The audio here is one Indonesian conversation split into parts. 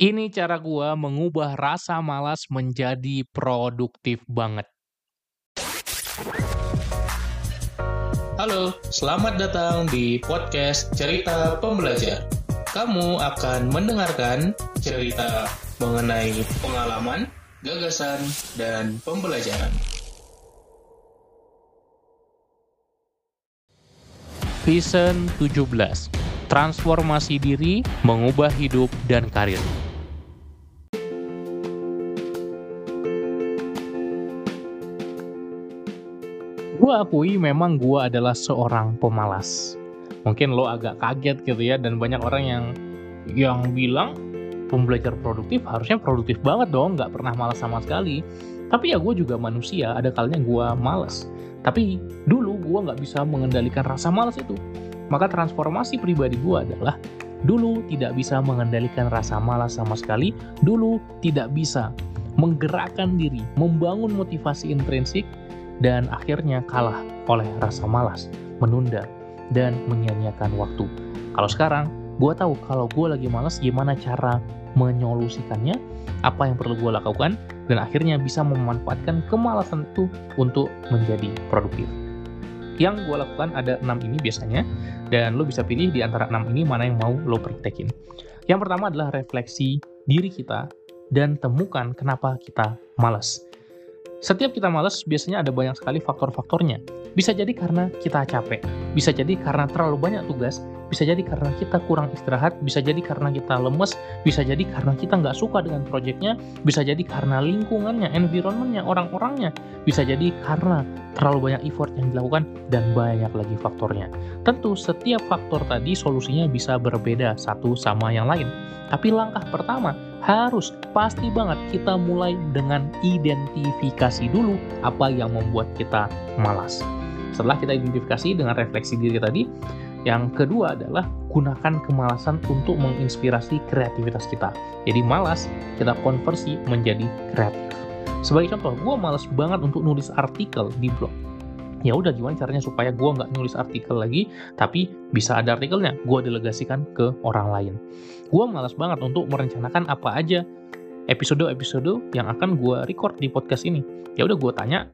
Ini cara gua mengubah rasa malas menjadi produktif banget. Halo, selamat datang di podcast Cerita Pembelajar. Kamu akan mendengarkan cerita mengenai pengalaman, gagasan, dan pembelajaran. Vision 17. Transformasi diri, mengubah hidup dan karir. Gue akui memang gue adalah seorang pemalas. Mungkin lo agak kaget gitu ya, dan banyak orang yang yang bilang pembelajar produktif harusnya produktif banget dong, nggak pernah malas sama sekali. Tapi ya gue juga manusia, ada kalanya gue malas. Tapi dulu gue nggak bisa mengendalikan rasa malas itu. Maka transformasi pribadi gue adalah dulu tidak bisa mengendalikan rasa malas sama sekali, dulu tidak bisa menggerakkan diri, membangun motivasi intrinsik, dan akhirnya kalah oleh rasa malas, menunda, dan menyia-nyiakan waktu. Kalau sekarang, gue tahu kalau gue lagi malas gimana cara menyolusikannya, apa yang perlu gue lakukan, dan akhirnya bisa memanfaatkan kemalasan itu untuk menjadi produktif. Yang gue lakukan ada 6 ini biasanya, dan lo bisa pilih di antara 6 ini mana yang mau lo praktekin. Yang pertama adalah refleksi diri kita dan temukan kenapa kita malas. Setiap kita males, biasanya ada banyak sekali faktor-faktornya. Bisa jadi karena kita capek, bisa jadi karena terlalu banyak tugas, bisa jadi karena kita kurang istirahat, bisa jadi karena kita lemes, bisa jadi karena kita nggak suka dengan proyeknya, bisa jadi karena lingkungannya, environmentnya, orang-orangnya, bisa jadi karena terlalu banyak effort yang dilakukan, dan banyak lagi faktornya. Tentu setiap faktor tadi solusinya bisa berbeda satu sama yang lain. Tapi langkah pertama harus pasti banget kita mulai dengan identifikasi dulu apa yang membuat kita malas. Setelah kita identifikasi dengan refleksi diri tadi, yang kedua adalah gunakan kemalasan untuk menginspirasi kreativitas kita. Jadi malas kita konversi menjadi kreatif. Sebagai contoh, gue malas banget untuk nulis artikel di blog ya udah gimana caranya supaya gue nggak nulis artikel lagi tapi bisa ada artikelnya. Gue delegasikan ke orang lain. Gue malas banget untuk merencanakan apa aja episode-episode yang akan gue record di podcast ini. Ya udah gue tanya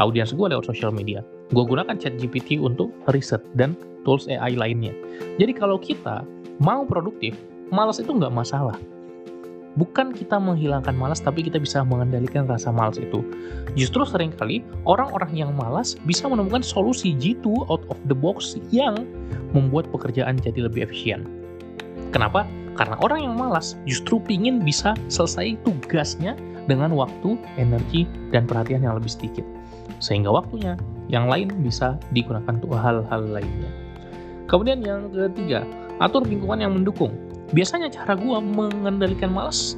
audiens gue lewat sosial media. Gue gunakan chat GPT untuk riset dan tools AI lainnya. Jadi kalau kita mau produktif malas itu nggak masalah bukan kita menghilangkan malas, tapi kita bisa mengendalikan rasa malas itu. Justru sering kali orang-orang yang malas bisa menemukan solusi G2 out of the box yang membuat pekerjaan jadi lebih efisien. Kenapa? Karena orang yang malas justru ingin bisa selesai tugasnya dengan waktu, energi, dan perhatian yang lebih sedikit. Sehingga waktunya yang lain bisa digunakan untuk hal-hal lainnya. Kemudian yang ketiga, atur lingkungan yang mendukung. Biasanya cara gue mengendalikan malas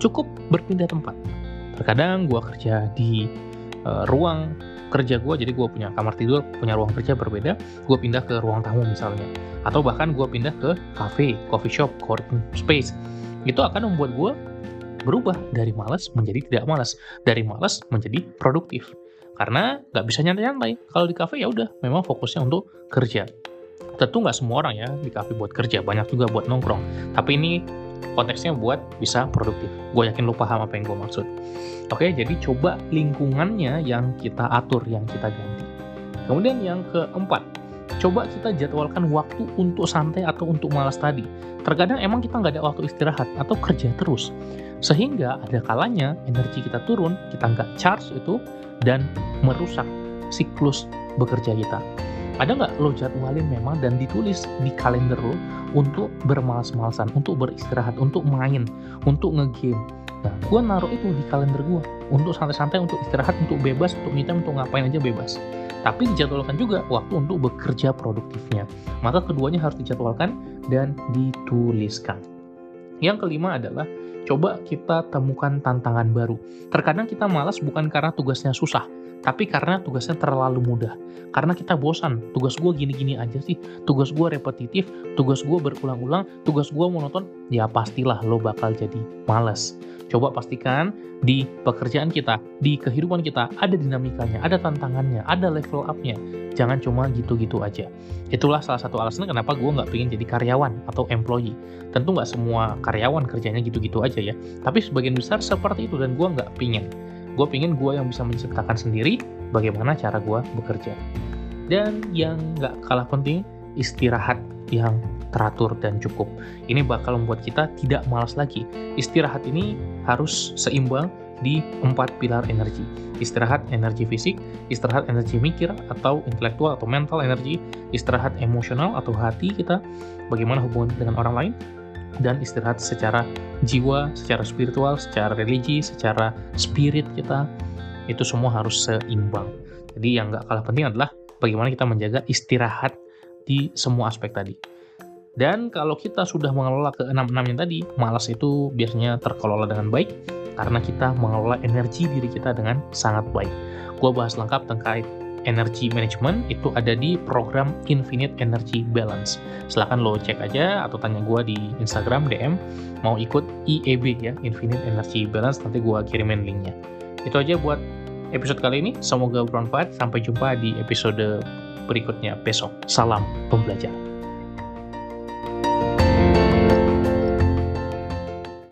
cukup berpindah tempat. Terkadang gue kerja di uh, ruang kerja gue, jadi gue punya kamar tidur, punya ruang kerja berbeda, gue pindah ke ruang tamu misalnya. Atau bahkan gue pindah ke cafe, coffee shop, coworking space. Itu akan membuat gue berubah dari malas menjadi tidak malas, dari malas menjadi produktif. Karena nggak bisa nyantai-nyantai. Kalau di cafe ya udah, memang fokusnya untuk kerja tentu nggak semua orang ya di kafe buat kerja banyak juga buat nongkrong. Tapi ini konteksnya buat bisa produktif. Gue yakin lo paham apa yang gue maksud. Oke jadi coba lingkungannya yang kita atur yang kita ganti. Kemudian yang keempat coba kita jadwalkan waktu untuk santai atau untuk malas tadi. Terkadang emang kita nggak ada waktu istirahat atau kerja terus. Sehingga ada kalanya energi kita turun kita nggak charge itu dan merusak siklus bekerja kita ada nggak lo jadwalin memang dan ditulis di kalender lo untuk bermalas-malasan, untuk beristirahat, untuk main, untuk ngegame. Nah, gue naruh itu di kalender gue untuk santai-santai, untuk istirahat, untuk bebas, untuk me untuk ngapain aja bebas. Tapi dijadwalkan juga waktu untuk bekerja produktifnya. Maka keduanya harus dijadwalkan dan dituliskan. Yang kelima adalah coba kita temukan tantangan baru. Terkadang kita malas bukan karena tugasnya susah, tapi karena tugasnya terlalu mudah. Karena kita bosan, tugas gue gini-gini aja sih, tugas gue repetitif, tugas gue berulang-ulang, tugas gue monoton, ya pastilah lo bakal jadi males. Coba pastikan di pekerjaan kita, di kehidupan kita, ada dinamikanya, ada tantangannya, ada level up-nya. Jangan cuma gitu-gitu aja. Itulah salah satu alasan kenapa gue nggak pengen jadi karyawan atau employee. Tentu nggak semua karyawan kerjanya gitu-gitu aja ya. Tapi sebagian besar seperti itu dan gue nggak pingin. Gue pingin gue yang bisa menciptakan sendiri bagaimana cara gue bekerja. Dan yang nggak kalah penting, istirahat yang teratur dan cukup. Ini bakal membuat kita tidak malas lagi. Istirahat ini harus seimbang di empat pilar energi. Istirahat energi fisik, istirahat energi mikir atau intelektual atau mental energi, istirahat emosional atau hati kita, bagaimana hubungan dengan orang lain, dan istirahat secara jiwa, secara spiritual, secara religi, secara spirit kita, itu semua harus seimbang. Jadi yang gak kalah penting adalah bagaimana kita menjaga istirahat di semua aspek tadi. Dan kalau kita sudah mengelola ke enam-enamnya tadi, malas itu biasanya terkelola dengan baik karena kita mengelola energi diri kita dengan sangat baik. Gua bahas lengkap terkait energi management itu ada di program Infinite Energy Balance. Silahkan lo cek aja atau tanya gue di Instagram DM mau ikut IEB ya Infinite Energy Balance nanti gue kirimin linknya. Itu aja buat episode kali ini. Semoga bermanfaat. Sampai jumpa di episode berikutnya besok. Salam pembelajar.